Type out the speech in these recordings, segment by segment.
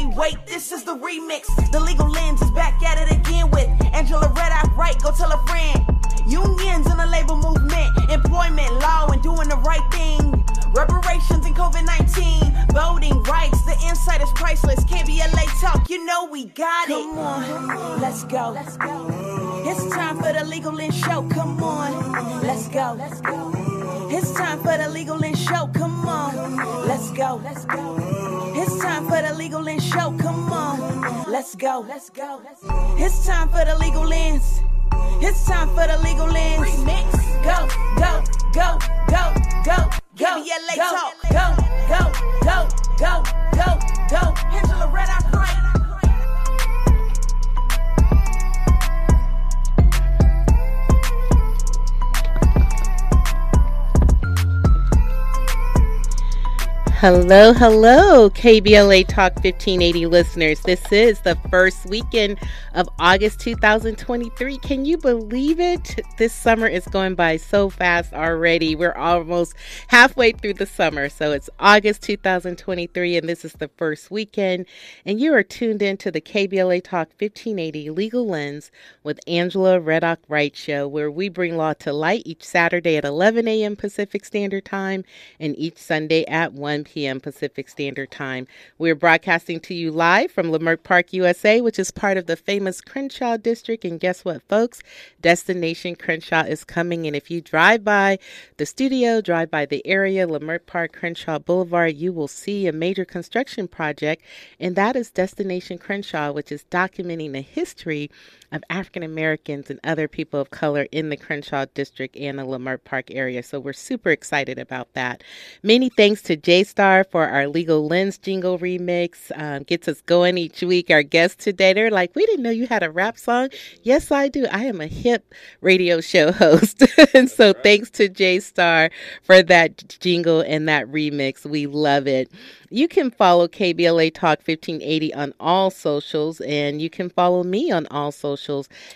say, wait, this is the remix. The legal lens is back at it again with Angela Reddock Wright. Go tell a friend. Unions in the labor movement, employment law, and doing the right thing. Reparations in COVID 19, voting rights, the insight is priceless. KBLA talk, you know we got it. Come on, let's go. Let's go. It's time for the Legal Lens Show. Come on, let's go. Let's go. It's time for the Legal Lens Show. Come on, let's go. Let's go. It's time for the Legal Lens Show. Come on, let's go. Let's go. It's time for the Legal Lens. It's time for the Legal Lens. Remix. Go, go, go, go, go, go, KBLA go, talk. go, go, go, go, go, go. Angela Reddock Wright. Hello, hello, KBLA Talk 1580 listeners. This is the first weekend of August 2023. Can you believe it? This summer is going by so fast already. We're almost halfway through the summer. So it's August 2023, and this is the first weekend. And you are tuned in to the KBLA Talk 1580 Legal Lens with Angela Reddock Wright Show, where we bring law to light each Saturday at 11 a.m. Pacific Standard Time and each Sunday at 1 p.m. Pacific Standard Time. We're broadcasting to you live from Leimert Park, USA, which is part of the famous Crenshaw District. And guess what, folks? Destination Crenshaw is coming. And if you drive by the studio, drive by the area, Leimert Park, Crenshaw Boulevard, you will see a major construction project. And that is Destination Crenshaw, which is documenting the history of African Americans and other people of color in the Crenshaw District and the Leimert Park area. So we're super excited about that. Many thanks to J Star for our Legal Lens jingle remix. Um, gets us going each week. Our guests today, they're like, we didn't know you had a rap song. Yes, I do. I am a hip radio show host. and so thanks to J Star for that jingle and that remix. We love it. You can follow KBLA Talk 1580 on all socials, and you can follow me on all socials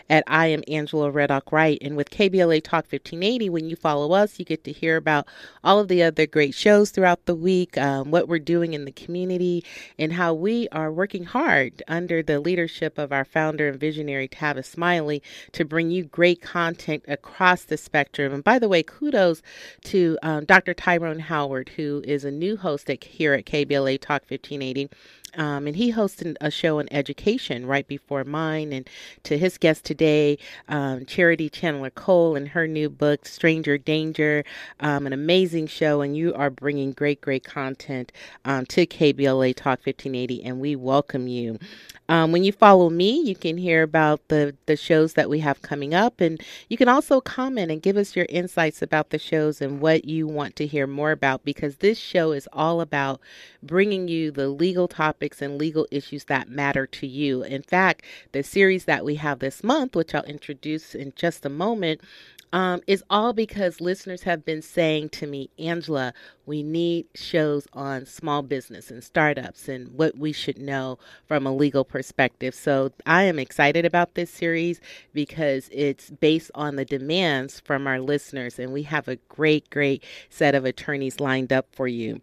at I am Angela Reddock Wright. And with KBLA Talk 1580, when you follow us, you get to hear about all of the other great shows throughout the week, um, what we're doing in the community, and how we are working hard under the leadership of our founder and visionary Tavis Smiley to bring you great content across the spectrum. And by the way, kudos to um, Dr. Tyrone Howard, who is a new host at, here at KBLA Talk 1580. Um, and he hosted a show on education right before mine. And to his guest today, um, Charity Chandler Cole and her new book, Stranger Danger, um, an amazing show. And you are bringing great, great content um, to KBLA Talk 1580, and we welcome you. Um, when you follow me, you can hear about the, the shows that we have coming up, and you can also comment and give us your insights about the shows and what you want to hear more about because this show is all about bringing you the legal topics and legal issues that matter to you. In fact, the series that we have this month, which I'll introduce in just a moment, um, is all because listeners have been saying to me, Angela, we need shows on small business and startups and what we should know from a legal perspective. So I am excited about this series because it's based on the demands from our listeners, and we have a great, great set of attorneys lined up for you.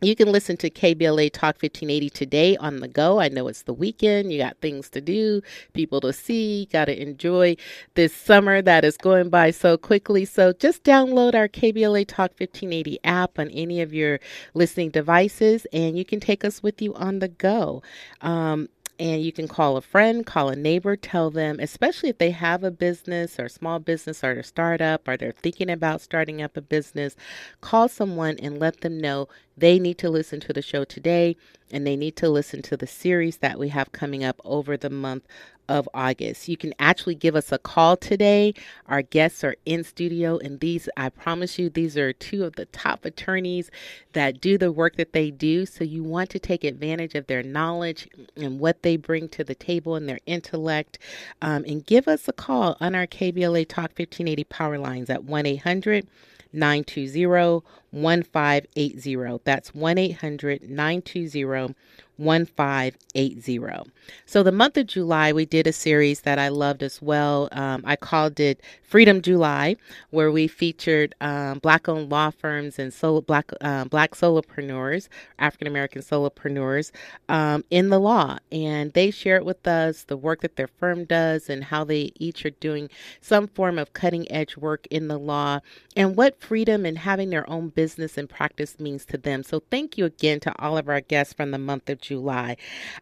You can listen to KBLA Talk 1580 today on the go. I know it's the weekend. You got things to do, people to see, got to enjoy this summer that is going by so quickly. So just download our KBLA Talk 1580 app on any of your listening devices and you can take us with you on the go. Um, and you can call a friend, call a neighbor, tell them, especially if they have a business or small business or a startup or they're thinking about starting up a business, call someone and let them know they need to listen to the show today and they need to listen to the series that we have coming up over the month of August. You can actually give us a call today. Our guests are in studio, and these, I promise you, these are two of the top attorneys that do the work that they do. So you want to take advantage of their knowledge and what they bring to the table and their intellect. Um, and give us a call on our KBLA Talk 1580 power lines at 1 800 920 1580. That's 1 800 920 1580. So, the month of July, we did a series that I loved as well. Um, I called it Freedom July, where we featured um, black owned law firms and solo, black, um, black solopreneurs, African American solopreneurs um, in the law. And they shared with us the work that their firm does and how they each are doing some form of cutting edge work in the law and what freedom and having their own business and practice means to them. So, thank you again to all of our guests from the month of July.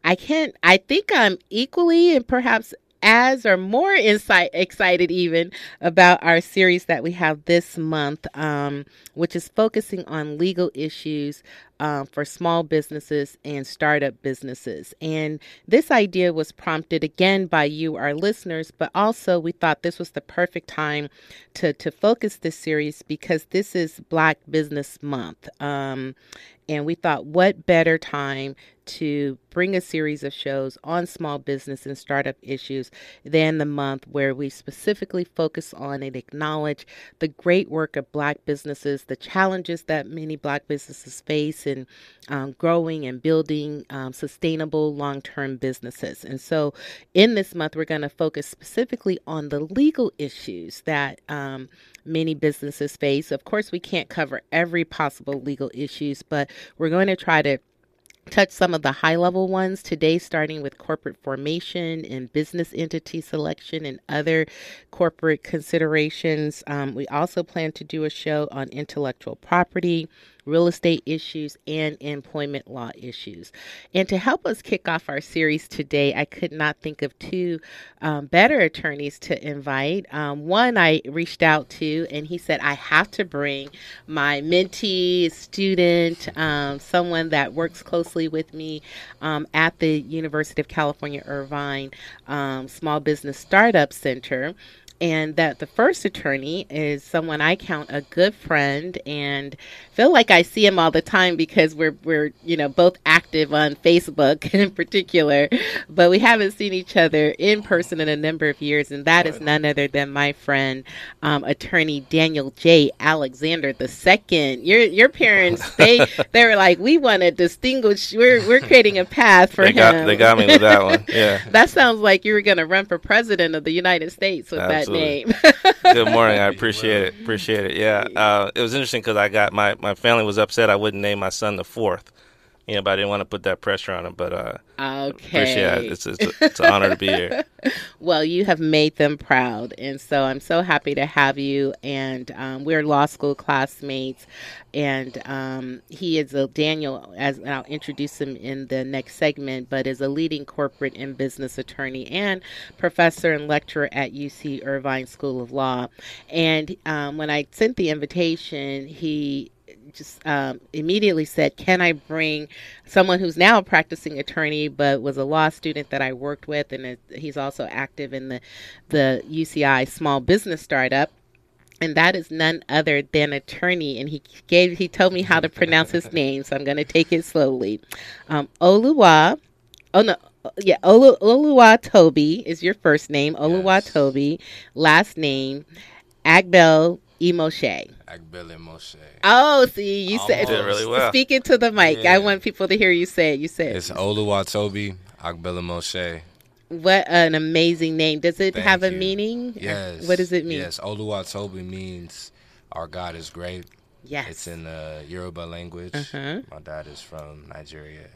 I can't, I think I'm equally and perhaps as or more insight, excited even about our series that we have this month, um, which is focusing on legal issues um, for small businesses and startup businesses. And this idea was prompted again by you, our listeners, but also we thought this was the perfect time to, to focus this series because this is Black Business Month. Um, and we thought, what better time to bring a series of shows on small business and startup issues than the month where we specifically focus on and acknowledge the great work of Black businesses, the challenges that many Black businesses face in um, growing and building um, sustainable long term businesses. And so, in this month, we're going to focus specifically on the legal issues that um, many businesses face. Of course, we can't cover every possible legal issues, but we're going to try to touch some of the high level ones today, starting with corporate formation and business entity selection and other corporate considerations. Um, we also plan to do a show on intellectual property real estate issues, and employment law issues. And to help us kick off our series today, I could not think of two um, better attorneys to invite. Um, one I reached out to, and he said, I have to bring my mentee, student, um, someone that works closely with me um, at the University of California, Irvine um, Small Business Startup Center and that the first attorney is someone I count a good friend and feel like I see him all the time because we're we're you know both active on Facebook in particular, but we haven't seen each other in person in a number of years, and that is none other than my friend, um, attorney Daniel J. Alexander the second. Your your parents they they were like we want to distinguish. We're we're creating a path for they him. Got, they got me with that one. Yeah, that sounds like you were going to run for president of the United States with Absolutely. that name. Good morning. I appreciate it. Appreciate it. Yeah. Uh, it was interesting because I got my, my family was upset I wouldn't name my son the fourth. You know, but I didn't want to put that pressure on him. But uh, okay, appreciate it. It's, it's, it's an honor to be here. well, you have made them proud, and so I'm so happy to have you. And um, we're law school classmates, and um, he is a Daniel. As I'll introduce him in the next segment, but is a leading corporate and business attorney and professor and lecturer at UC Irvine School of Law. And um, when I sent the invitation, he just um, immediately said, Can I bring someone who's now a practicing attorney but was a law student that I worked with? And he's also active in the, the UCI small business startup and that is none other than attorney and he gave he told me how to pronounce his name so i'm going to take it slowly um, oluwa oh no yeah Olu, oluwa toby is your first name oluwa yes. toby last name agbel Imoshe. Agbelemose. Oh, see, you Almost. said did really well. Speak into the mic. Yeah. I want people to hear you say it. You said it's Oluwatobi Agbelemose. What an amazing name! Does it Thank have you. a meaning? Yes. What does it mean? Yes, Oluwatobi means our God is great. Yes. It's in the Yoruba language. Uh-huh. My dad is from Nigeria,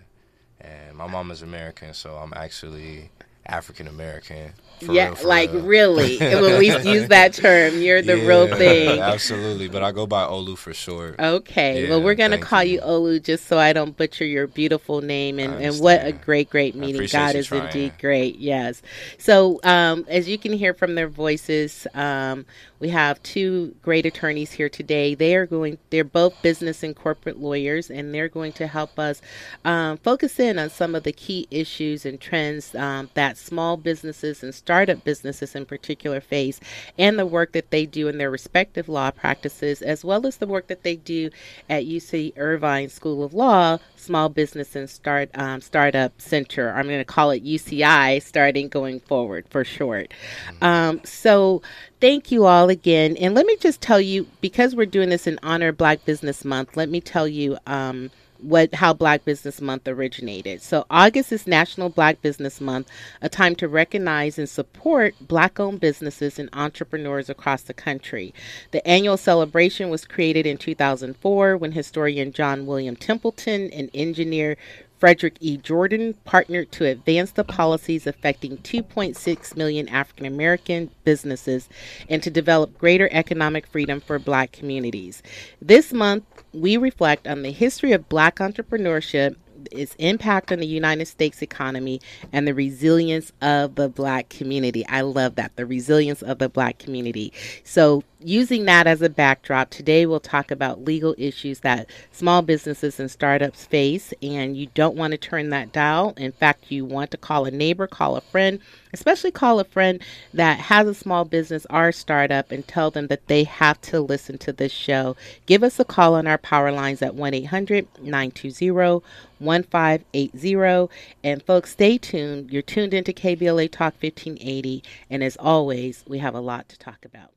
and my mom is American, so I'm actually African American. Yeah, real, like real. really. when we use that term, you're the yeah, real thing. Absolutely, but I go by Olu for short. Okay, Yeah, well, we're gonna call you. you. Olu just so I don't butcher your beautiful name. And, and what a great, great meeting. God is trying. indeed great. Yes. So um, as you can hear from their voices, um, we have two great attorneys here today. They are going. They're both business and corporate lawyers, and they're going to help us um, focus in on some of the key issues and trends um, that small businesses and startup businesses in particular face, and the work that they do in their respective law practices, as well as the work that they do at UC Irvine School of Law, Small Business and Start um, Startup Center. I'm going to call it UCI, starting going forward for short. Um, so, thank you all again, and let me just tell you because we're doing this in honor of Black Business Month. Let me tell you. Um, what how Black Business Month originated. So August is National Black Business Month, a time to recognize and support black-owned businesses and entrepreneurs across the country. The annual celebration was created in 2004 when historian John William Templeton and engineer Frederick E. Jordan partnered to advance the policies affecting 2.6 million African American businesses and to develop greater economic freedom for black communities. This month, we reflect on the history of black entrepreneurship its impact on the United States economy and the resilience of the black community. I love that, the resilience of the black community. So, using that as a backdrop, today we'll talk about legal issues that small businesses and startups face, and you don't want to turn that dial. In fact, you want to call a neighbor, call a friend, especially call a friend that has a small business or startup and tell them that they have to listen to this show. Give us a call on our power lines at 1 800 920 1580. And folks, stay tuned. You're tuned into KBLA Talk 1580. And as always, we have a lot to talk about.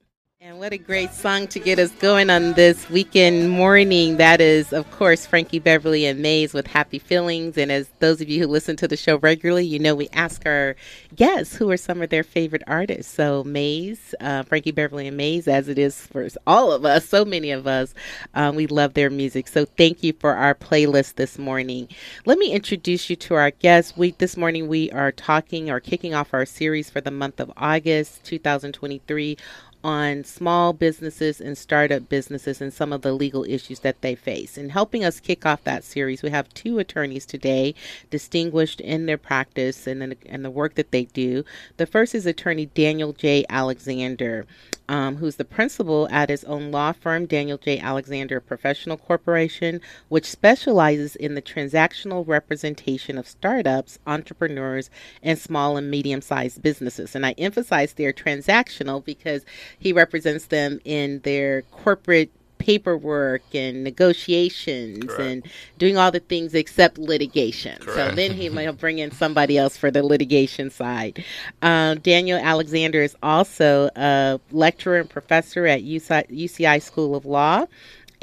And what a great song to get us going on this weekend morning. That is, of course, Frankie Beverly and Maze with Happy Feelings. And as those of you who listen to the show regularly, you know we ask our guests who are some of their favorite artists. So Maze, uh, Frankie Beverly and Maze, as it is for all of us, so many of us, um, we love their music. So thank you for our playlist this morning. Let me introduce you to our guests. We this morning we are talking or kicking off our series for the month of August 2023 on small businesses and startup businesses and some of the legal issues that they face. And helping us kick off that series, we have two attorneys today, distinguished in their practice and, in, and the work that they do. The first is attorney Daniel J. Alexander um, who's the principal at his own law firm, Daniel J. Alexander Professional Corporation, which specializes in the transactional representation of startups, entrepreneurs, and small and medium sized businesses. And I emphasize they're transactional because he represents them in their corporate paperwork and negotiations Correct. and doing all the things except litigation. Correct. So then he might bring in somebody else for the litigation side. Um, Daniel Alexander is also a lecturer and professor at UCI, UCI School of Law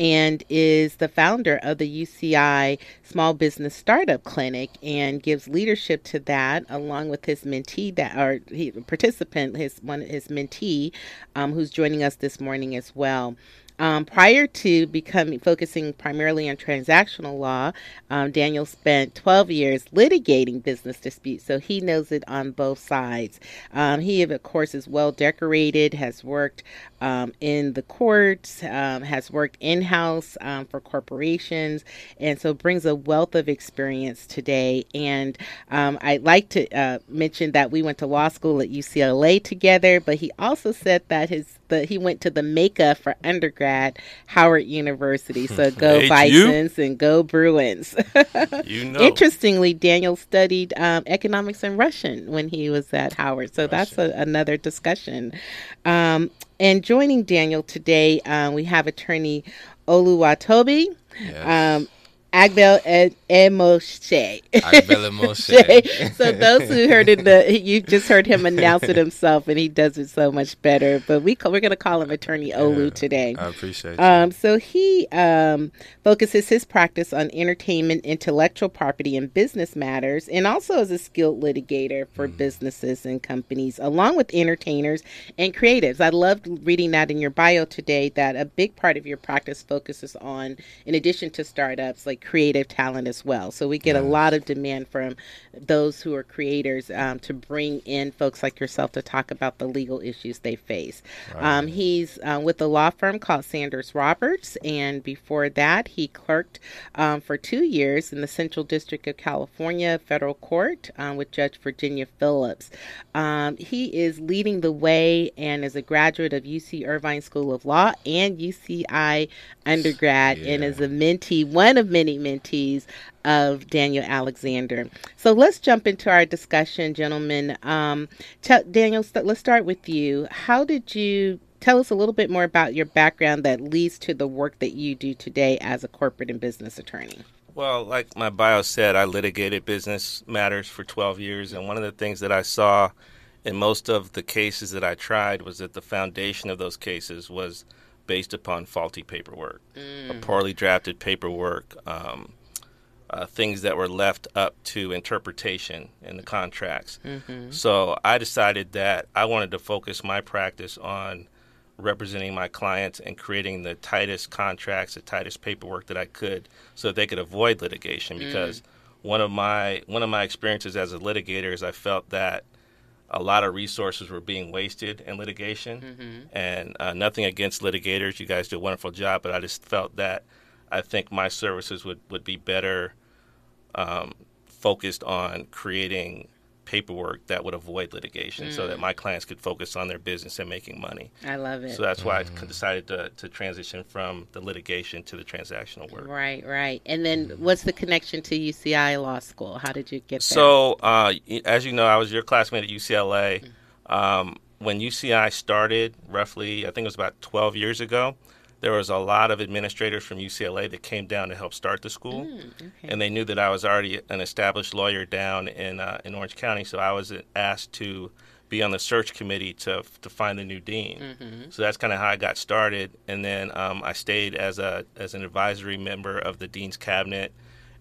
and is the founder of the UCI Small Business Startup Clinic and gives leadership to that along with his mentee that or participant his one his mentee um, who's joining us this morning as well. Um, prior to becoming focusing primarily on transactional law, um, Daniel spent 12 years litigating business disputes, so he knows it on both sides. Um, he, of course, is well decorated, has worked um, in the courts, um, has worked in house um, for corporations, and so brings a wealth of experience today. And I'd like to uh, mention that we went to law school at UCLA together, but he also said that his the he went to the Mecca for undergrad, Howard University. So go Bisons and go Bruins. you know. Interestingly, Daniel studied um, economics and Russian when he was at Howard. So Russian. that's a, another discussion. Um, and joining Daniel today, um, we have attorney Oluwatobi. Yes. Um, Agbel Ed, Emoshe. Agbelemose. so those who heard it, the, you just heard him announce it himself, and he does it so much better. But we we're going to call him Attorney Olu yeah, today. I appreciate. Um, so he um, focuses his practice on entertainment, intellectual property, and business matters, and also as a skilled litigator for mm. businesses and companies, along with entertainers and creatives. I loved reading that in your bio today. That a big part of your practice focuses on, in addition to startups, like creative talent as well. So we get a lot of demand from those who are creators um, to bring in folks like yourself to talk about the legal issues they face. Right. Um, he's uh, with a law firm called Sanders Roberts, and before that, he clerked um, for two years in the Central District of California Federal Court um, with Judge Virginia Phillips. Um, he is leading the way and is a graduate of UC Irvine School of Law and UCI undergrad, yeah. and is a mentee, one of many many mentees of Daniel Alexander. So let's jump into our discussion, gentlemen. Um, t- Daniel, let's start with you. How did you tell us a little bit more about your background that leads to the work that you do today as a corporate and business attorney? Well, like my bio said, I litigated business matters for 12 years, and one of the things that I saw in most of the cases that I tried was that the foundation of those cases was based upon faulty paperwork, mm. poorly drafted paperwork, um, uh, things that were left up to interpretation in the contracts. Mm-hmm. So I decided that I wanted to focus my practice on representing my clients and creating the tightest contracts, the tightest paperwork that I could, so that they could avoid litigation. Mm. Because mm. one of my one of my experiences as a litigator is I felt that a lot of resources were being wasted in litigation, mm-hmm. and uh, nothing against litigators. You guys do a wonderful job, but I just felt that I think my services would would be better um, focused on creating paperwork that would avoid litigation mm. so that mm. my clients could focus on their business and making money. I love it. So that's why mm. I decided to, to transition from the litigation to the transactional work. Right, right. And then what's the connection to UCI Law School? How did you get there? So, uh, as you know, I was your classmate at UCLA. Mm. Um, when UCI started, roughly, I think it was about 12 years ago, there was a lot of administrators from UCLA that came down to help start the school, mm, okay. and they knew that I was already an established lawyer down in uh, in Orange County, so I was asked to be on the search committee to to find the new dean. Mm-hmm. So that's kind of how I got started, and then um, I stayed as a as an advisory member of the dean's cabinet,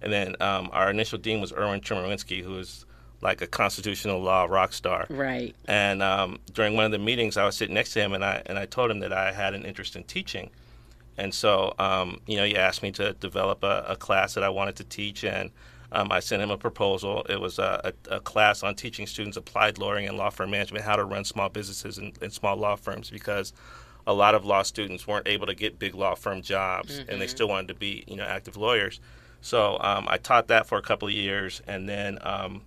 and then um, our initial dean was Erwin Chemerinsky, who was like a constitutional law rock star. Right. And um, during one of the meetings, I was sitting next to him, and I and I told him that I had an interest in teaching. And so, um, you know, he asked me to develop a, a, class that I wanted to teach, and um, I sent him a proposal. It was a, a, a, class on teaching students applied lawyering and law firm management, how to run small businesses and, and, small law firms, because a lot of law students weren't able to get big law firm jobs, mm-hmm. and they mm-hmm. still wanted to be, you know, active lawyers. So um, I taught that for a couple of years, and then um,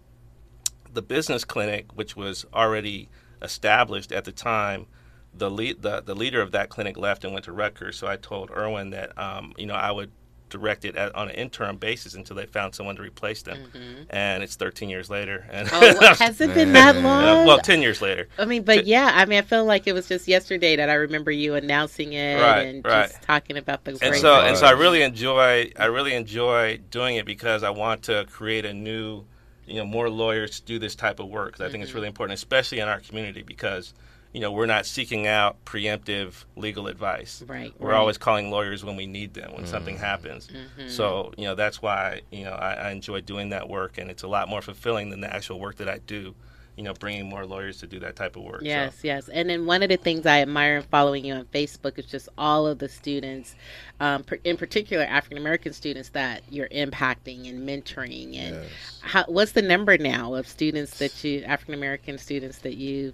the business clinic, which was already established at the time the lead the, the leader of that clinic left and went to Rutgers. So I told Erwin that um, you know I would direct it at, on an interim basis until they found someone to replace them. Mm-hmm. And it's 13 years later. And oh, has it been that long? Uh, well, 10 years later. I mean, but yeah, I mean, I feel like it was just yesterday that I remember you announcing it right, and right. just talking about the. And so, and so, I really enjoy, I really enjoy doing it because I want to create a new, you know, more lawyers to do this type of work. Because I think mm-hmm. it's really important, especially in our community, because you know, we're not seeking out preemptive legal advice. Right. We're right. always calling lawyers when we need them, when mm. something happens. Mm-hmm. So, you know, that's why, you know, I, I, enjoy doing that work and it's a lot more fulfilling than the actual work that I do. You know, bringing more lawyers to do that type of work. Yes, so. yes. And then one of the things I admire in following you on Facebook is just all of the students, um, in particular African American students that you're impacting and mentoring. And yes. how, what's the number now of students that you, African American students that you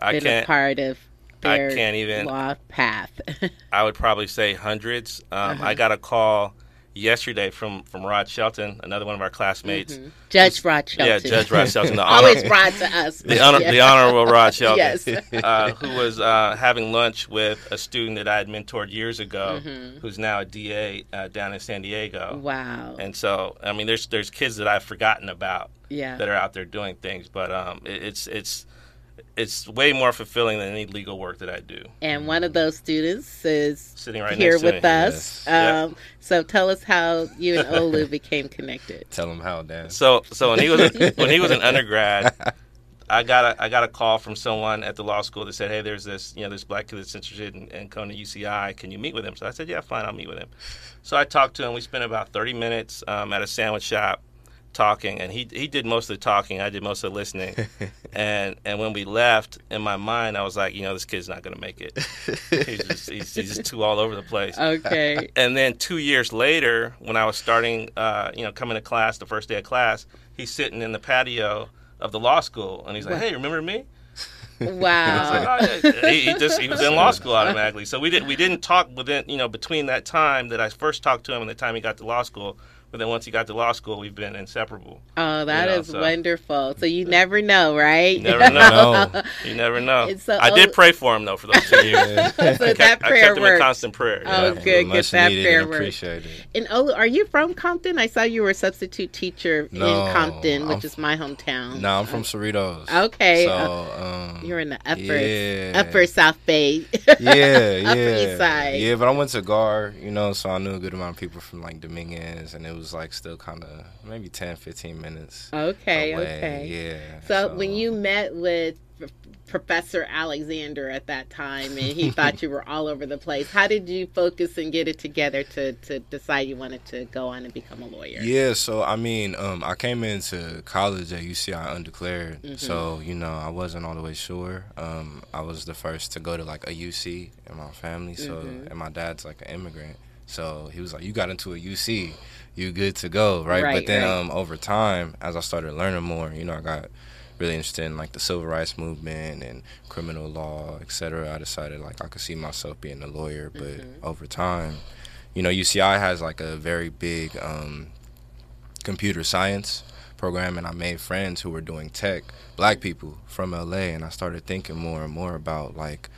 I been can't, a part of their I can't even law path. I would probably say hundreds. Um, uh-huh. I got a call yesterday from from Rod Shelton, another one of our classmates. Mm-hmm. Judge Rod Shelton. Yeah, Judge Rod Shelton. The honor, Always Rod to us. The, honor, yeah. the honorable Rod Shelton. yes. Uh, who was uh, having lunch with a student that I had mentored years ago, mm-hmm. who's now a DA uh, down in San Diego. Wow. And so, I mean, there's there's kids that I've forgotten about. Yeah. That are out there doing things, but um, it, it's it's it's way more fulfilling than any legal work that I do. And one of those students is sitting right here with me. us. Yes. Um, yep. So tell us how you and Olu became connected. Tell him how, Dan. So so when he was when he was an undergrad, I got a I got a call from someone at the law school that said, "Hey, there's this you know this black kid that's interested in, in coming to UCI. Can you meet with him?" So I said, "Yeah, fine, I'll meet with him." So I talked to him. We spent about 30 minutes um, at a sandwich shop talking, and he he did most of the talking. I did most of the listening. and and when we left, in my mind, I was like, you know, this kid's not going to make it. he's, just, he's, he's, just too all over the place. Okay. And then two years later, when I was starting, uh, you know, coming to class, the first day of class, he's sitting in the patio of the law school, and he's like, "Hey, remember me?" Wow. like, oh, yeah. he, he, just he was in law school automatically. So we didn't we didn't talk within you know between that time that I first talked to him and the time he got to law school But then once he got to law school, we've been inseparable. Oh, that You know, is so- wonderful. So you never know, right? You never know. No. You never know. So I did pray for him though for those two years. so I that kept, I prayer kept him in constant prayer. Oh, yeah. good. Get Much that needed prayer and work. appreciated. And Olu, are you from Compton? I saw you were a substitute teacher No, in Compton, which I'm is my hometown. No, I'm from Cerritos. Okay, So, uh, um, You're in the upper yeah. upper South Bay. yeah, yeah. Upper East Side. Yeah, but I went to Gahr, you know, so I knew a good amount of people from like Dominguez, and it was like still kind of maybe 10, 15 minutes. okay, away. okay. Yeah. So, when you met with Professor Alexander at that time, and he thought you were all over the place, how did you focus and get it together to to decide you wanted to go on and become a lawyer? Yeah, so I mean, um, I came into college at UCI undeclared, Mm-hmm. so you know I wasn't all the way sure. Um, I was the first to go to like a UC in my family, so Mm-hmm. and my dad's like an immigrant, so he was like, "You got into a UC, you good to go, right?" Right, but then right. um, over time, as I started learning more, you know, I got really interested in like the civil rights movement and criminal law, etc. I decided like I could see myself being a lawyer, but Mm-hmm. over time, you know, UCI has like a very big um, computer science program and I made friends who were doing tech, black people from LA and I started thinking more and more about like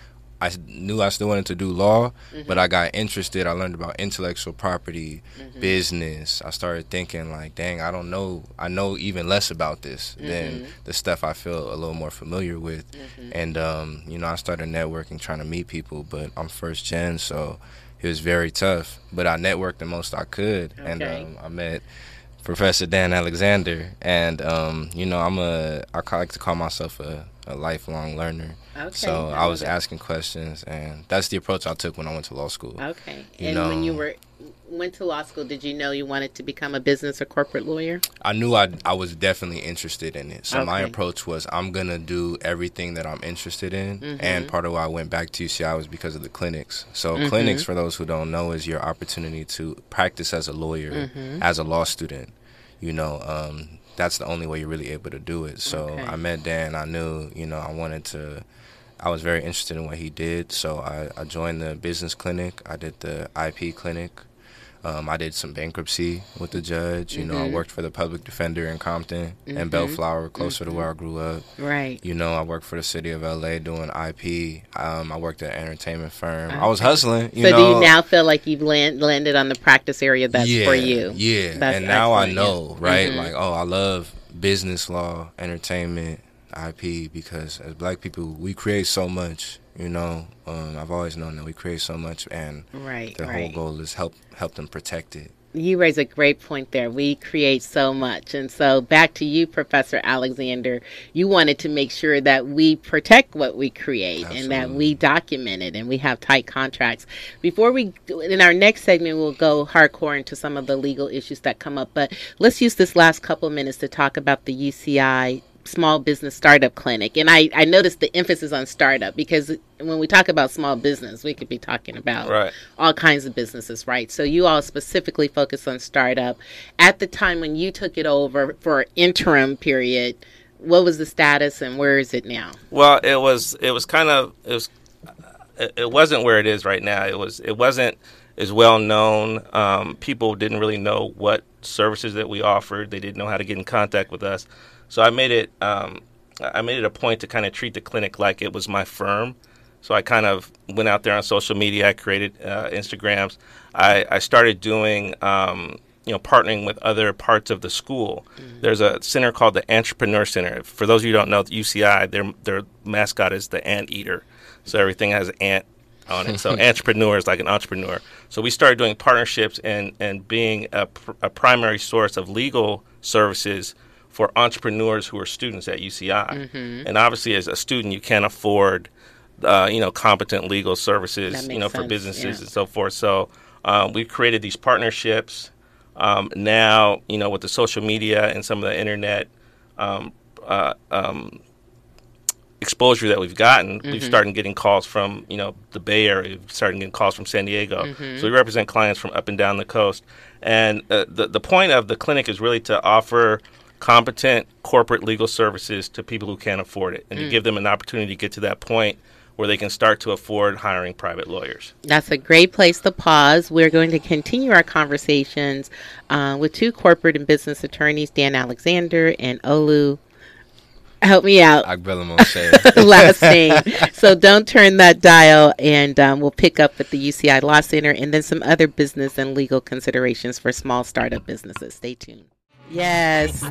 I knew I still wanted to do law, but I got interested. I learned about intellectual property, business. I started thinking like, dang, I don't know. I know even less about this than the stuff I feel a little more familiar with. And um, you know, I started networking, trying to meet people, but I'm first gen, so it was very tough. But I networked the most I could, and um, I met Professor Dan Alexander, and um, you know, I'm a I like to call myself a, a lifelong learner. Okay, So I was asking questions, and that's the approach I took when I went to law school. Okay. You and when you were went to law school, did you know you wanted to become a business or corporate lawyer? I knew I I was definitely interested in it. So my approach was I'm gonna do everything that I'm interested in, Mm-hmm. and part of why I went back to UCI was because of the clinics. So Mm-hmm. clinics, for those who don't know, is your opportunity to practice as a lawyer, Mm-hmm. as a law student. You know, um, that's the only way you're really able to do it. So Okay. I met Dan. I knew, you know, I wanted to. I was very interested in what he did, so I, I joined the business clinic. I did the IP clinic. Um, I did some bankruptcy with the judge. You know, I worked for the public defender in Compton and Bellflower, closer to where I grew up. Right. You know, I worked for the city of LA doing IP. Um, I worked at an entertainment firm. I was hustling. You so know, do you now feel like you've land, landed on the practice area that's yeah, for you? Yeah, That's and now I know, right? Mhm. Like, oh, I love business law, entertainment, IP, because as black people, we create so much. You know, um, I've always known that we create so much, and Right. the whole goal is help help them protect it. You raise a great point there. We create so much. And so, back to you, Professor Alexander. You wanted to make sure that we protect what we create and that we document it and we have tight contracts. Before we, in our next segment, we'll go hardcore into some of the legal issues that come up. But let's use this last couple minutes to talk about the UCI small business startup clinic and I, I noticed the emphasis on startup because when we talk about small business we could be talking about Right. all kinds of businesses, right? So you all specifically focus on startup. At the time when you took it over for an interim period, what was the status and where is it now? Well, it was it was kind of it was it, it wasn't where it is right now. It was it wasn't as well known. Um, people didn't really know what services that we offered. They didn't know how to get in contact with us. So I made it um, I made it a point to kind of treat the clinic like it was my firm. So I kind of went out there on social media. I created uh, Instagrams. I, I started doing, um, you know, partnering with other parts of the school. There's a center called the ANTrepreneur Center. For those of you who don't know, UCI, their their mascot is the ant eater. So everything has ant on it. So ANTrepreneur is like an entrepreneur. So we started doing partnerships and and being a, pr- a primary source of legal services for entrepreneurs who are students at UCI. And obviously, as a student, you can't afford, uh, you know, competent legal services, you know, for businesses yeah. and so forth. So um, we've created these partnerships. Um, now, you know, with the social media and some of the internet um, uh, um, exposure that we've gotten, Mm-hmm. we've started getting calls from you know the Bay Area. We've started getting calls from San Diego. Mm-hmm. So we represent clients from up and down the coast. And uh, the the point of the clinic is really to offer competent corporate legal services to people who can't afford it, and Mm. to give them an opportunity to get to that point where they can start to afford hiring private lawyers. That's a great place to pause. We're going to continue our conversations uh, with two corporate and business attorneys, Dan Alexander and Olu. Help me out. Last name. So don't turn that dial, and um, we'll pick up at the UCI Law Center and then some other business and legal considerations for small startup businesses. Stay tuned. Yes.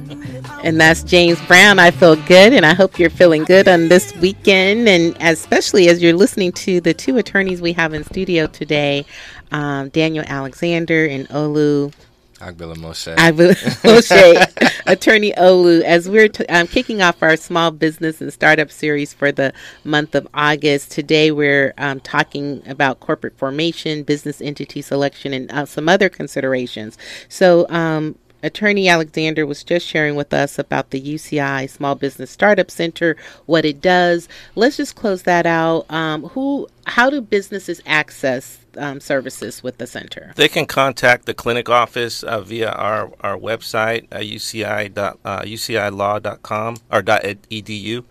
And that's James Brown. I feel good, and I hope you're feeling good on this weekend, and especially as you're listening to the two attorneys we have in studio today, um, Daniel Alexander and Olu Agbella Moshe. Abu Moshe, Attorney Olu, as we're t- um, kicking off our small business and startup series for the month of August. Today, we're um, talking about corporate formation, business entity selection, and uh, some other considerations. So, um, Attorney Alexander was just sharing with us about the UCI Small Business Startup Center, what it does. Let's just close that out. Um, who, how do businesses access um, services with the center? They can contact the clinic office uh, via our, our website, uh, UCI dot, uh, UCIlaw.com or .edu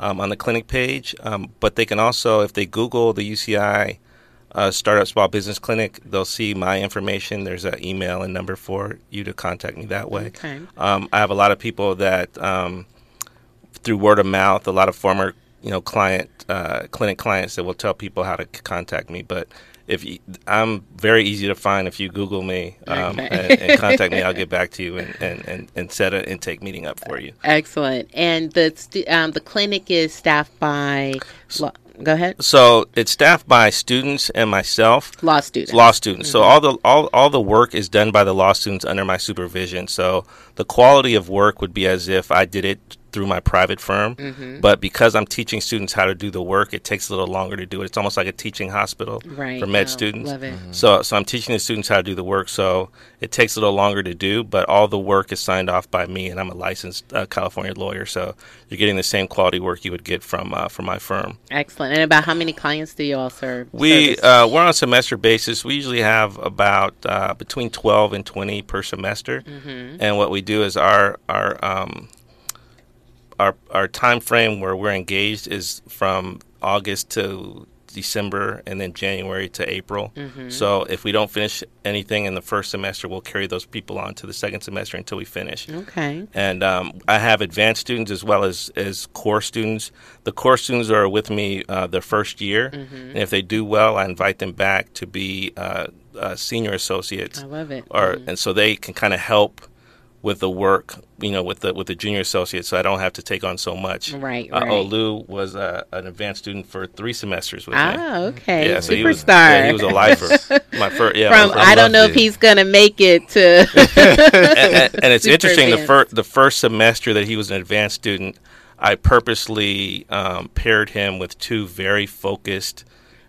um, on the clinic page. Um, but they can also, if they Google the UCI uh, Startup Small Business Clinic, they'll see my information. There's an email and number for you to contact me that way. Okay. Um, I have a lot of people that, um, through word of mouth, a lot of former you know client uh, clinic clients that will tell people how to c- contact me. But if you, I'm very easy to find, if you Google me um, Okay. and, and contact me, I'll get back to you and, and, and, and set an intake meeting up for you. Excellent. And the um, the clinic is staffed by. Go ahead. So it's staffed by students and myself. Law students. law students. So mm-hmm. all the all, all the work is done by the law students under my supervision. So the quality of work would be as if I did it through my private firm. But because I'm teaching students how to do the work, it takes a little longer to do it. It's almost like a teaching hospital Right. for med Oh, students. Love it. So so I'm teaching the students how to do the work. So it takes a little longer to do, but all the work is signed off by me, and I'm a licensed uh, California lawyer. So you're getting the same quality work you would get from uh, from my firm. Excellent. And about how many clients do you all serve? We uh, we're on a semester basis. We usually have about uh, between twelve and twenty per semester, Mm-hmm. and what we do is our our um, our time frame where we're engaged is from August to December, and then January to April. Mm-hmm. So if we don't finish anything in the first semester, we'll carry those people on to the second semester until we finish. okay. And um, I have advanced students as well as, as core students. The core students are with me uh, their first year, Mm-hmm. and if they do well, I invite them back to be uh, uh, senior associates, I love it. or Mhm. and so they can kind of help with the work, you know, with the with the junior associates. So I don't have to take on so much. Right, Uh, right. Olu was uh, an advanced student for three semesters with me. Ah, okay. Yeah, so he Superstar. was, yeah, he was a lifer. My first, yeah, From I I, don't know if he's gonna make it to. and, and- and it's Super interesting. The first the first semester that he was an advanced student, I purposely um, paired him with two very focused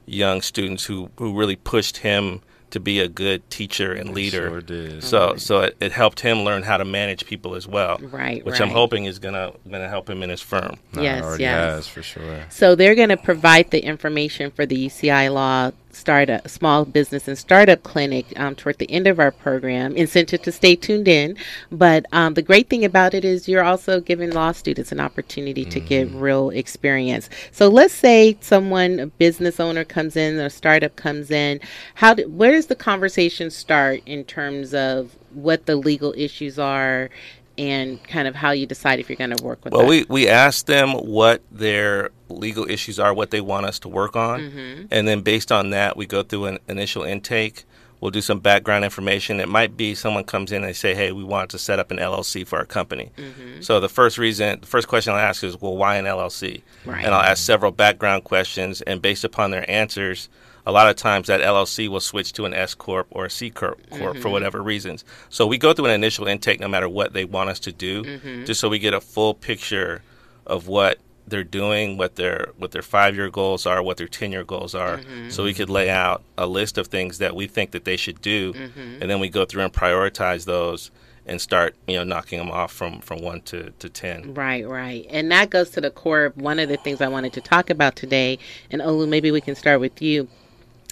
young students who who really pushed him to be a good teacher and leader. Sure did. So mm-hmm. so it, it helped him learn how to manage people as well, Right, which I'm hoping is gonna gonna help him in his firm. Nah, Yes, yes. has for sure. So they're going to provide the information for the UCI Law startup small business and startup clinic um, toward the end of our program. Incentive to stay tuned in. But um, the great thing about it is you're also giving law students an opportunity to get real experience. So let's say someone, a business owner comes in, a startup comes in. How do, where does the conversation start in terms of what the legal issues are? And kind of how you decide if you're going to work with Well, that. we, we ask them what their legal issues are, what they want us to work on, Mm-hmm. and then based on that, we go through an initial intake. We'll do some background information. It might be someone comes in and they say, "Hey, we want to set up an LLC for our company." Mm-hmm. So the first reason, the first question I'll ask is, "Well, why an LLC?" Right. And I'll ask several background questions, and based upon their answers, a lot of times that LLC will switch to an S corp or a C corp, corp Mm-hmm. for whatever reasons. So we go through an initial intake, no matter what they want us to do, Mm-hmm. just so we get a full picture of what they're doing, what their what their five year goals are, what their ten year goals are, Mm-hmm. so we could lay out a list of things that we think that they should do, Mm-hmm. and then we go through and prioritize those and start you know knocking them off from from one to to ten. Right, right. And that goes to the core of one of the things I wanted to talk about today. And Olu, maybe we can start with you.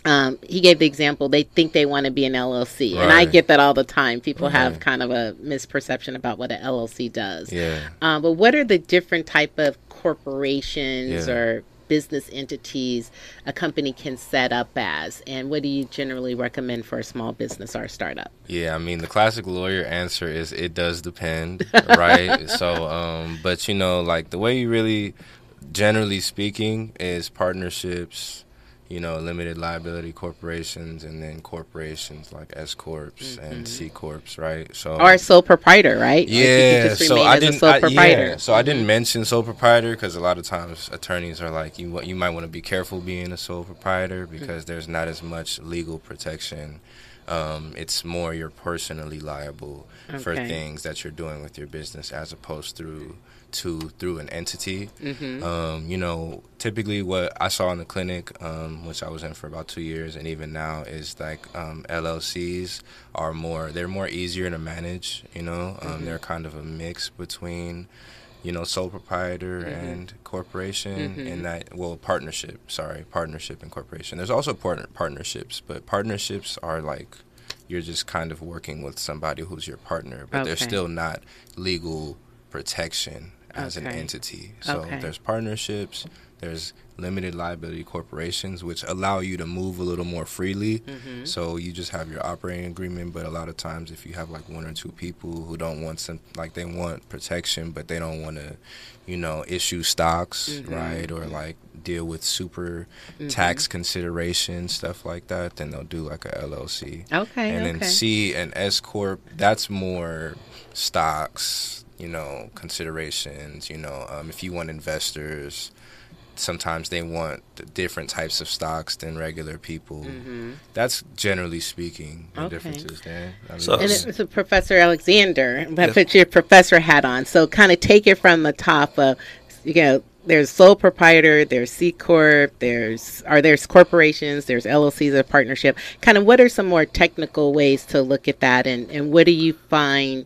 Um, he gave the example they think they want to be an LLC. And I get that all the time. People have kind of a misperception about what an LLC does. Yeah. Um, but what are the different type of corporations Yeah. or business entities a company can set up as? And what do you generally recommend for a small business or a startup? Yeah, I mean, the classic lawyer answer is it does depend, right? so, um, but you know, like the way you really, generally speaking, is partnerships you know, limited liability corporations and then corporations like S corps mm-hmm. and C corps, right? So or sole proprietor, right? Yeah. Like so I didn't. I, yeah. So I didn't mm-hmm. mention sole proprietor because a lot of times attorneys are like, you you might want to be careful being a sole proprietor mm-hmm. because mm-hmm. there's not as much legal protection. Um, it's more you're personally liable okay. for things that you're doing with your business as opposed through to through an entity. Mm-hmm. Um, you know, typically what I saw in the clinic, um, which I was in for about two years, and even now is like um, LLCs are more they're more easier to manage. You know, um, mm-hmm. they're kind of a mix between you know sole proprietor mm-hmm. and corporation mm-hmm. and that well partnership sorry partnership and corporation there's also partner partnerships but partnerships are like you're just kind of working with somebody who's your partner but okay. they're still not legal protection as okay. an entity. So okay. there's partnerships, there's limited liability corporations, which allow you to move a little more freely. Mm-hmm. So you just have your operating agreement, but a lot of times, if you have like one or two people who don't want some, like they want protection, but they don't want to, you know, issue stocks, mm-hmm. right, or like deal with super mm-hmm. tax considerations, stuff like that, then they'll do like a LLC. Okay. And okay. then C and S corp, that's more stocks you know, considerations. You know, um, if you want investors, sometimes they want different types of stocks than regular people. Mm-hmm. That's generally speaking the okay. differences there. I mean, so, and it was a Professor Alexander. But put your professor hat on. So kind of take it from the top of, you know, there's sole proprietor, there's C corp, there's are there's corporations, there's LLCs or partnership. Kind of what are some more technical ways to look at that, and and what do you find?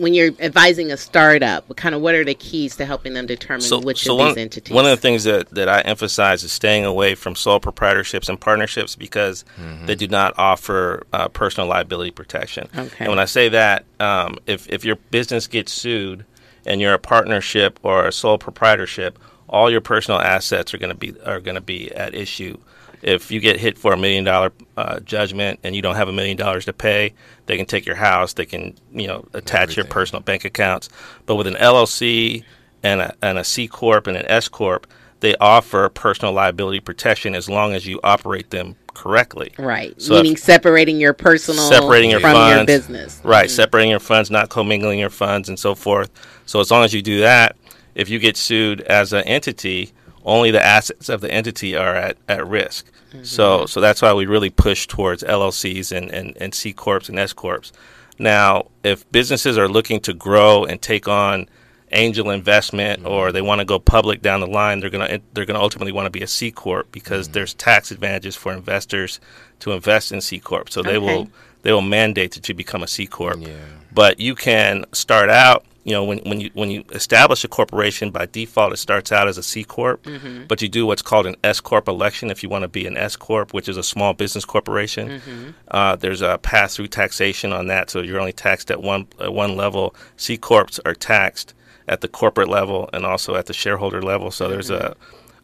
When you're advising a startup, kind of what are the keys to helping them determine so, which so of one, these entities? One of the things that, that I emphasize is staying away from sole proprietorships and partnerships because mm-hmm. they do not offer uh, personal liability protection. Okay. And when I say that, um, if, if your business gets sued and you're a partnership or a sole proprietorship, all your personal assets are going to be are going to be at issue if you get hit for a million dollar uh, judgment and you don't have a million dollars to pay, they can take your house. They can you know attach Everything. your personal bank accounts. But with an LLC and a, and a C corp and an S corp, they offer personal liability protection as long as you operate them correctly. Right. So Meaning separating your personal separating your from funds, your business. Right. Mm-hmm. Separating your funds, not commingling your funds, and so forth. So as long as you do that, if you get sued as an entity, only the assets of the entity are at, at risk. Mm-hmm. So so that's why we really push towards LLCs and, and, and C corps and S corps. Now, if businesses are looking to grow and take on angel investment mm-hmm. or they want to go public down the line, they're gonna they're gonna ultimately want to be a C corp because mm-hmm. there's tax advantages for investors to invest in C corp. So okay. they will they will mandate that you become a C corp. Yeah. But you can start out you know, when, when you when you establish a corporation by default, it starts out as a C corp, mm-hmm. but you do what's called an S corp election if you want to be an S corp, which is a small business corporation. Mm-hmm. Uh, there's a pass through taxation on that, so you're only taxed at one at one level. C corps are taxed at the corporate level and also at the shareholder level. So mm-hmm. there's a,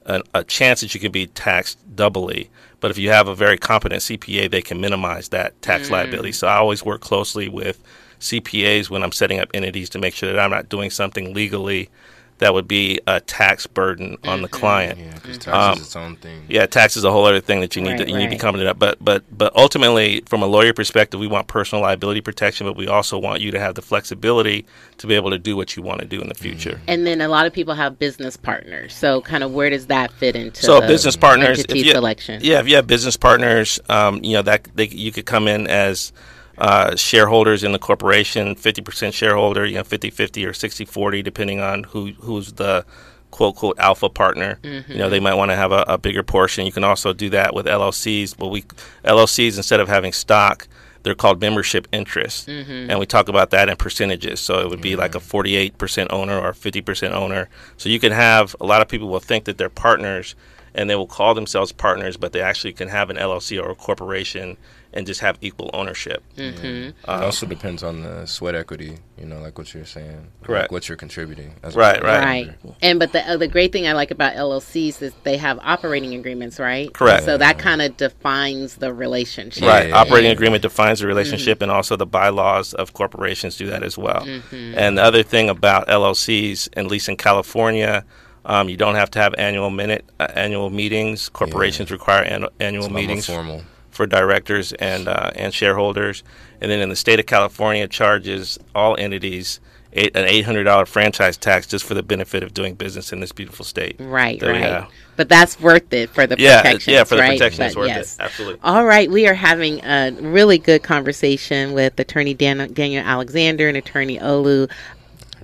a a chance that you can be taxed doubly. But if you have a very competent CPA, they can minimize that tax mm. liability. So I always work closely with CPAs when I'm setting up entities to make sure that I'm not doing something legally that would be a tax burden on the client. Yeah, because tax um, is its own thing. Yeah, tax is a whole other thing that you need right, to you right. need to come to that. But but but ultimately, from a lawyer perspective, we want personal liability protection, but we also want you to have the flexibility to be able to do what you want to do in the future. Mm-hmm. And then a lot of people have business partners. So kind of where does that fit into? So business partners, if you, selection. Yeah, if you have business partners, um, you know that they, you could come in as uh, shareholders in the corporation, 50% shareholder, you know, 50 50 or 60 40, depending on who who's the quote, quote, alpha partner. Mm-hmm. You know, they might want to have a, a, bigger portion. You can also do that with LLCs. But we, LLCs, instead of having stock, they're called membership interests. Mm-hmm. And we talk about that in percentages. So it would be like a 48% owner or 50% owner. So you can have, a lot of people will think that they're partners and they will call themselves partners, but they actually can have an LLC or a corporation and just have equal ownership. Mm-hmm. it also depends on the sweat equity, you know, like what you're saying. Correct. Like what you're contributing. As Right, sole right. Right. And but the uh, the great thing I like about LLCs is they have operating agreements, right? Correct. So that kind of defines the relationship. Yeah, right. yeah, Operating yeah. agreement defines the relationship, and also the bylaws of corporations do that as well. And the other thing about LLCs, at least in California, um, you don't have to have annual minute uh, annual meetings. Corporations require an- annual It's a lot more meetings formal. For directors and uh, and shareholders. And then in the state of California, charges all entities eight, an eight hundred dollar franchise tax just for the benefit of doing business in this beautiful state. Right, So, right. yeah. But that's worth it for the Yeah, protection. yeah, for the right? protection, But worth yes. it. Absolutely. All right, we are having a really good conversation with Attorney Dan- Daniel Alexander and Attorney Olu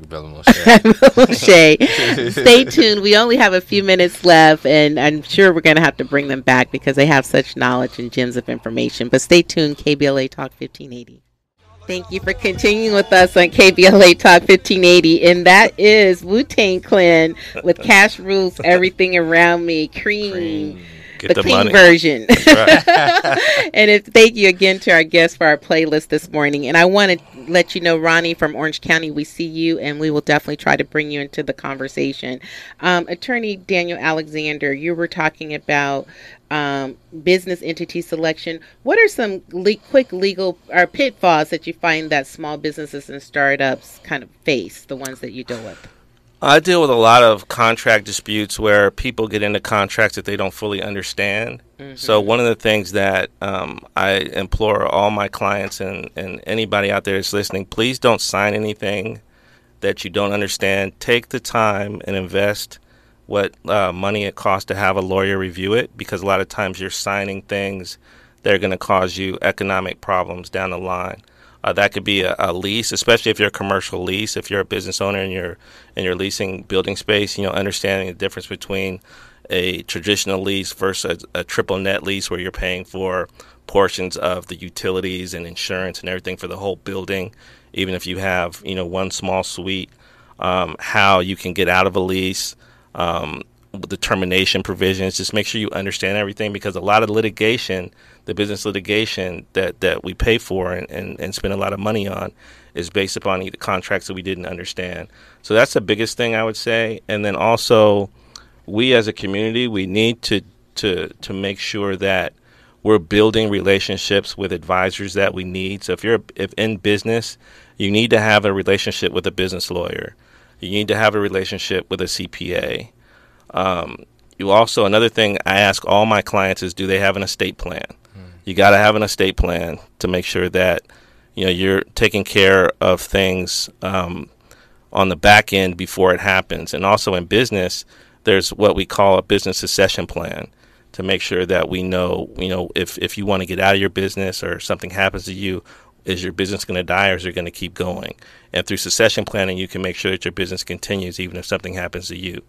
Bella Moshe. Stay tuned. We only have a few minutes left, and I'm sure we're going to have to bring them back because they have such knowledge and gems of information. But stay tuned, KBLA Talk 1580. Thank you for continuing with us on KBLA Talk 1580. And that is Wu Tang Clan with Cash Rules Everything Around Me, Cream. Get The, the, clean money. version. and if, thank you again to our guests for our playlist this morning. And I want to let you know, Ronnie from Orange County, we see you, and we will definitely try to bring you into the conversation. Um, Attorney Daniel Alexander, you were talking about um, business entity selection. What are some le- quick legal or pitfalls that you find that small businesses and startups kind of face? The ones that you deal with. I deal with a lot of contract disputes where people get into contracts that they don't fully understand. So one of the things that um, I implore all my clients and, and anybody out there that's listening, please don't sign anything that you don't understand. Take the time and invest what uh, money it costs to have a lawyer review it because a lot of times you're signing things that are going to cause you economic problems down the line. Uh, that could be a, a lease, especially if you're a commercial lease. If you're a business owner and you're and you're leasing building space, you know, understanding the difference between a traditional lease versus a, a triple net lease where you're paying for portions of the utilities and insurance and everything for the whole building, even if you have you know one small suite. Um, how you can get out of a lease, um, the termination provisions. Just make sure you understand everything because a lot of litigation, the business litigation that, that we pay for and, and, and spend a lot of money on, is based upon either contracts that we didn't understand. So that's the biggest thing I would say. And then also, we as a community, we need to to to make sure that we're building relationships with advisors that we need. So if you're if in business, you need to have a relationship with a business lawyer. You need to have a relationship with a CPA. Um, you also another thing I ask all my clients is do they have an estate plan? You got to have an estate plan to make sure that you know you're taking care of things um, on the back end before it happens. And also in business, there's what we call a business succession plan to make sure that we know, you know, if, if you want to get out of your business or something happens to you, is your business going to die or is it going to keep going? And through succession planning, you can make sure that your business continues even if something happens to you.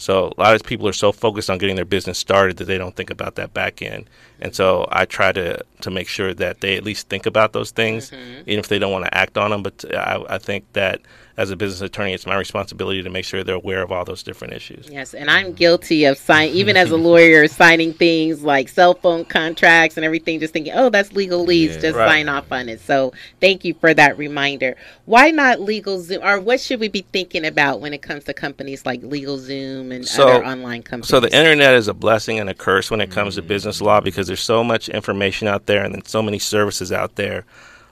So a lot of people are so focused on getting their business started that they don't think about that back end. And so I try to to make sure that they at least think about those things, mm-hmm. even if they don't want to act on them. But uh, I, I think that as a business attorney, it's my responsibility to make sure they're aware of all those different issues. Yes, and I'm guilty of sign even as a lawyer signing things like cell phone contracts and everything, just thinking, oh, that's legalese, Yeah. just Right. sign off on it. So thank you for that reminder. Why not LegalZoom, or what should we be thinking about when it comes to companies like LegalZoom and So- other online companies? So the internet is a blessing and a curse when it comes to business mm. law because there's so much information out there and then so many services out there.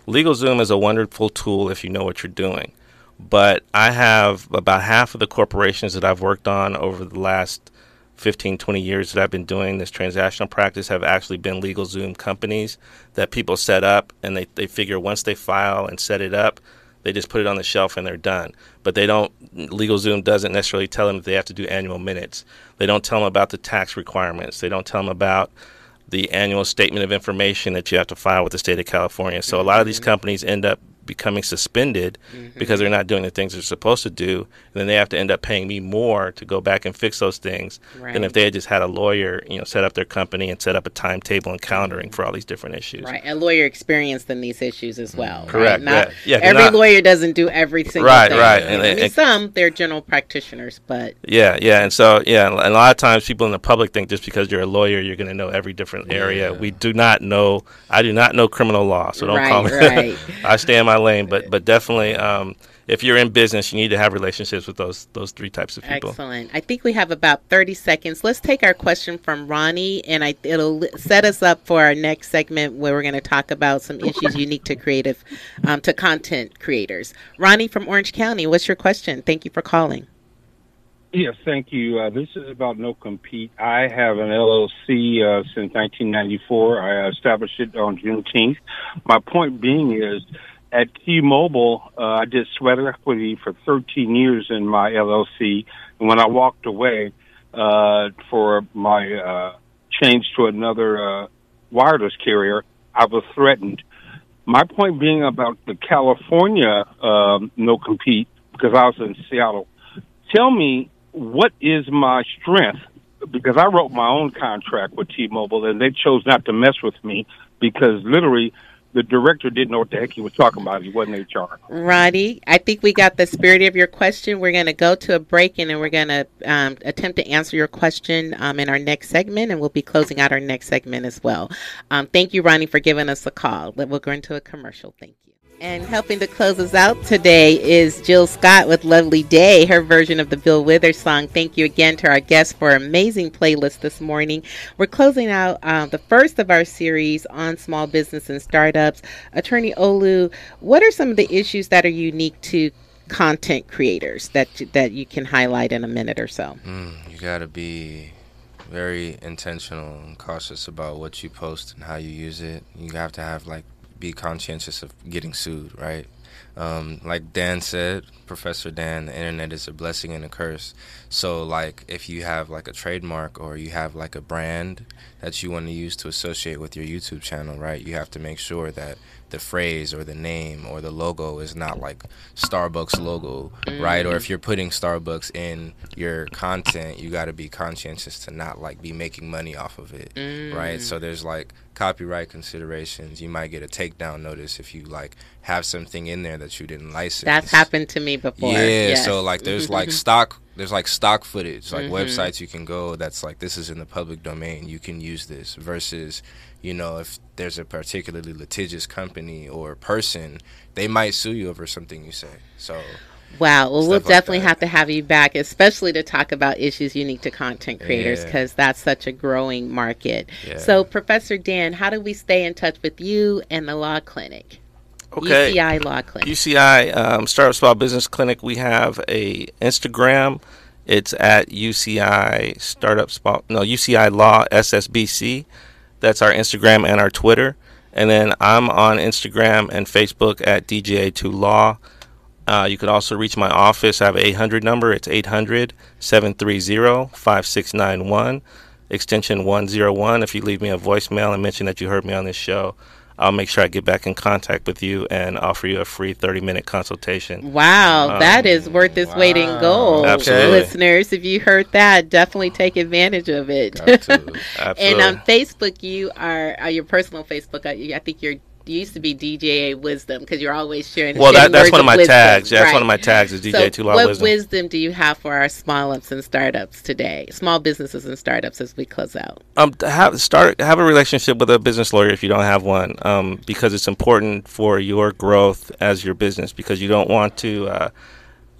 LegalZoom is a wonderful tool if you know what you're doing. But I have about half of the corporations that I've worked on over the last 15, 20 years that I've been doing this transactional practice have actually been LegalZoom companies that people set up and they, they figure once they file and set it up, they just put it on the shelf and they're done. But they don't, LegalZoom doesn't necessarily tell them that they have to do annual minutes. They don't tell them about the tax requirements. They don't tell them about the annual statement of information that you have to file with the state of California. So a lot of these companies end up becoming suspended mm-hmm. because they're not doing the things they're supposed to do. And then they have to end up paying me more to go back and fix those things right. than if they had just had a lawyer, you know, set up their company and set up a timetable and calendaring for all these different issues. Right, a lawyer experienced in these issues as well. Correct. Right? Not, yeah. yeah. Every not, lawyer doesn't do every single right, thing. Right, right. And, I mean, and, some they're general practitioners, but yeah, yeah. And so yeah, and a lot of times people in the public think just because you're a lawyer, you're going to know every different area. Yeah. We do not know. I do not know criminal law, so don't right, call me. Right. I stay in my lane, but but definitely. Um, if you're in business, you need to have relationships with those those three types of people. Excellent. I think we have about 30 seconds. Let's take our question from Ronnie, and I, it'll set us up for our next segment where we're going to talk about some issues unique to creative, um, to content creators. Ronnie from Orange County, what's your question? Thank you for calling. Yes, thank you. Uh, this is about no compete. I have an LLC uh, since 1994. I established it on Juneteenth. My point being is at T-Mobile, uh, I did sweat equity for 13 years in my LLC. And when I walked away uh, for my uh, change to another uh, wireless carrier, I was threatened. My point being about the California um, no compete, because I was in Seattle. Tell me what is my strength? Because I wrote my own contract with T-Mobile, and they chose not to mess with me because literally the director didn't know what the heck he was talking about. He wasn't HR. Roddy, I think we got the spirit of your question. We're going to go to a break and then we're going to um, attempt to answer your question um, in our next segment, and we'll be closing out our next segment as well. Um, thank you, Ronnie, for giving us a call. We'll go into a commercial. Thank you. And helping to close us out today is Jill Scott with Lovely Day, her version of the Bill Withers song. Thank you again to our guests for an amazing playlist this morning. We're closing out uh, the first of our series on small business and startups. Attorney Olu, what are some of the issues that are unique to content creators that that you can highlight in a minute or so? Mm, you got to be very intentional and cautious about what you post and how you use it. You have to have like be conscientious of getting sued, right? Um, like Dan said, Professor Dan, the internet is a blessing and a curse. So, like, if you have like a trademark or you have like a brand that you want to use to associate with your YouTube channel, right? You have to make sure that the phrase or the name or the logo is not like Starbucks logo, right? Or if you're putting Starbucks in your content, you got to be conscientious to not like be making money off of it, right? So there's like copyright considerations. You might get a takedown notice if you like have something in there that you didn't license. That's happened to me before. Yeah, yes. so like there's like stock there's like stock footage, like mm-hmm. websites you can go that's like this is in the public domain. You can use this versus, you know, if there's a particularly litigious company or person, they might sue you over something you say. So Wow. Well, we'll definitely like have to have you back, especially to talk about issues unique to content creators, because yeah. that's such a growing market. Yeah. So, Professor Dan, how do we stay in touch with you and the Law Clinic? Okay. UCI Law Clinic. UCI um, Startup Small Business Clinic. We have a Instagram. It's at UCI Startup Small no UCI Law SSBC. That's our Instagram and our Twitter. And then I'm on Instagram and Facebook at DJA2 Law. Uh, you could also reach my office. I have an 800 number. It's 800 730 5691, extension 101. If you leave me a voicemail and mention that you heard me on this show, I'll make sure I get back in contact with you and offer you a free 30 minute consultation. Wow, um, that is worth its wow. weight in gold. Absolutely. Listeners, if you heard that, definitely take advantage of it. Absolutely. and on Facebook, you are, uh, your personal Facebook, I, I think you're used to be DJA Wisdom because you're always sharing. Well, that, that's one of my wisdom, tags. Yeah, right. that's one of my tags is DJ so Law what Wisdom. wisdom do you have for our small ups and startups today? Small businesses and startups as we close out. Um, have start have a relationship with a business lawyer if you don't have one, um, because it's important for your growth as your business. Because you don't want to. Uh,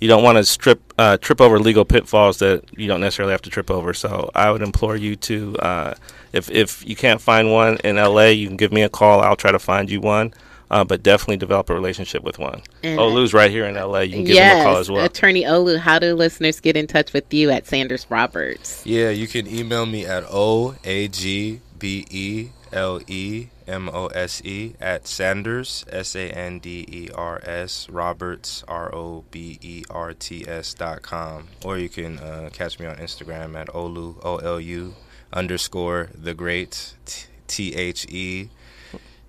you don't want to strip uh, trip over legal pitfalls that you don't necessarily have to trip over. So I would implore you to, uh, if if you can't find one in LA, you can give me a call. I'll try to find you one uh, but definitely develop a relationship with one. And Olu's right here in LA. You can give yes, him a call as well. Attorney Olu, how do listeners get in touch with you at Sanders Roberts? Yeah, you can email me at O A G B E L E M O S E at Sanders S A N D E R S Roberts R O B E R T S dot com, or you can uh, catch me on Instagram at Olu O L U underscore the great T H E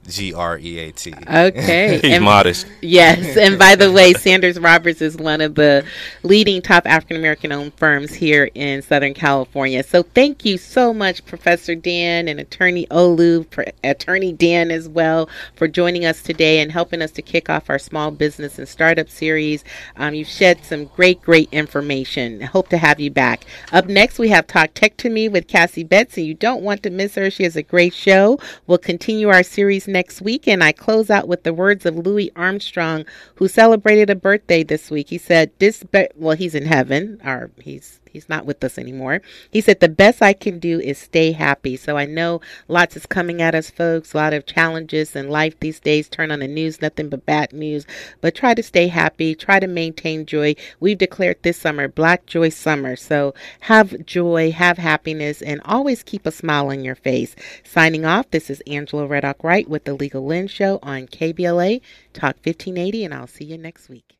G R E A T. Okay. He's And- modest. Yes, and by the way, Sanders Roberts is one of the leading top African American owned firms here in Southern California. So thank you so much, Professor Dan and Attorney Olu, Pr- Attorney Dan as well, for joining us today and helping us to kick off our small business and startup series. Um, you've shed some great, great information. Hope to have you back. Up next, we have Talk Tech to Me with Cassie Betts, and you don't want to miss her. She has a great show. We'll continue our series next week, and I close out with the words of Louis Armstrong, who celebrated a birthday this week. He said, "This, well, he's in heaven, or he's." He's not with us anymore. He said, The best I can do is stay happy. So I know lots is coming at us, folks. A lot of challenges in life these days. Turn on the news, nothing but bad news. But try to stay happy. Try to maintain joy. We've declared this summer Black Joy Summer. So have joy, have happiness, and always keep a smile on your face. Signing off, this is Angela Reddock Wright with the Legal Lens Show on KBLA Talk 1580, and I'll see you next week.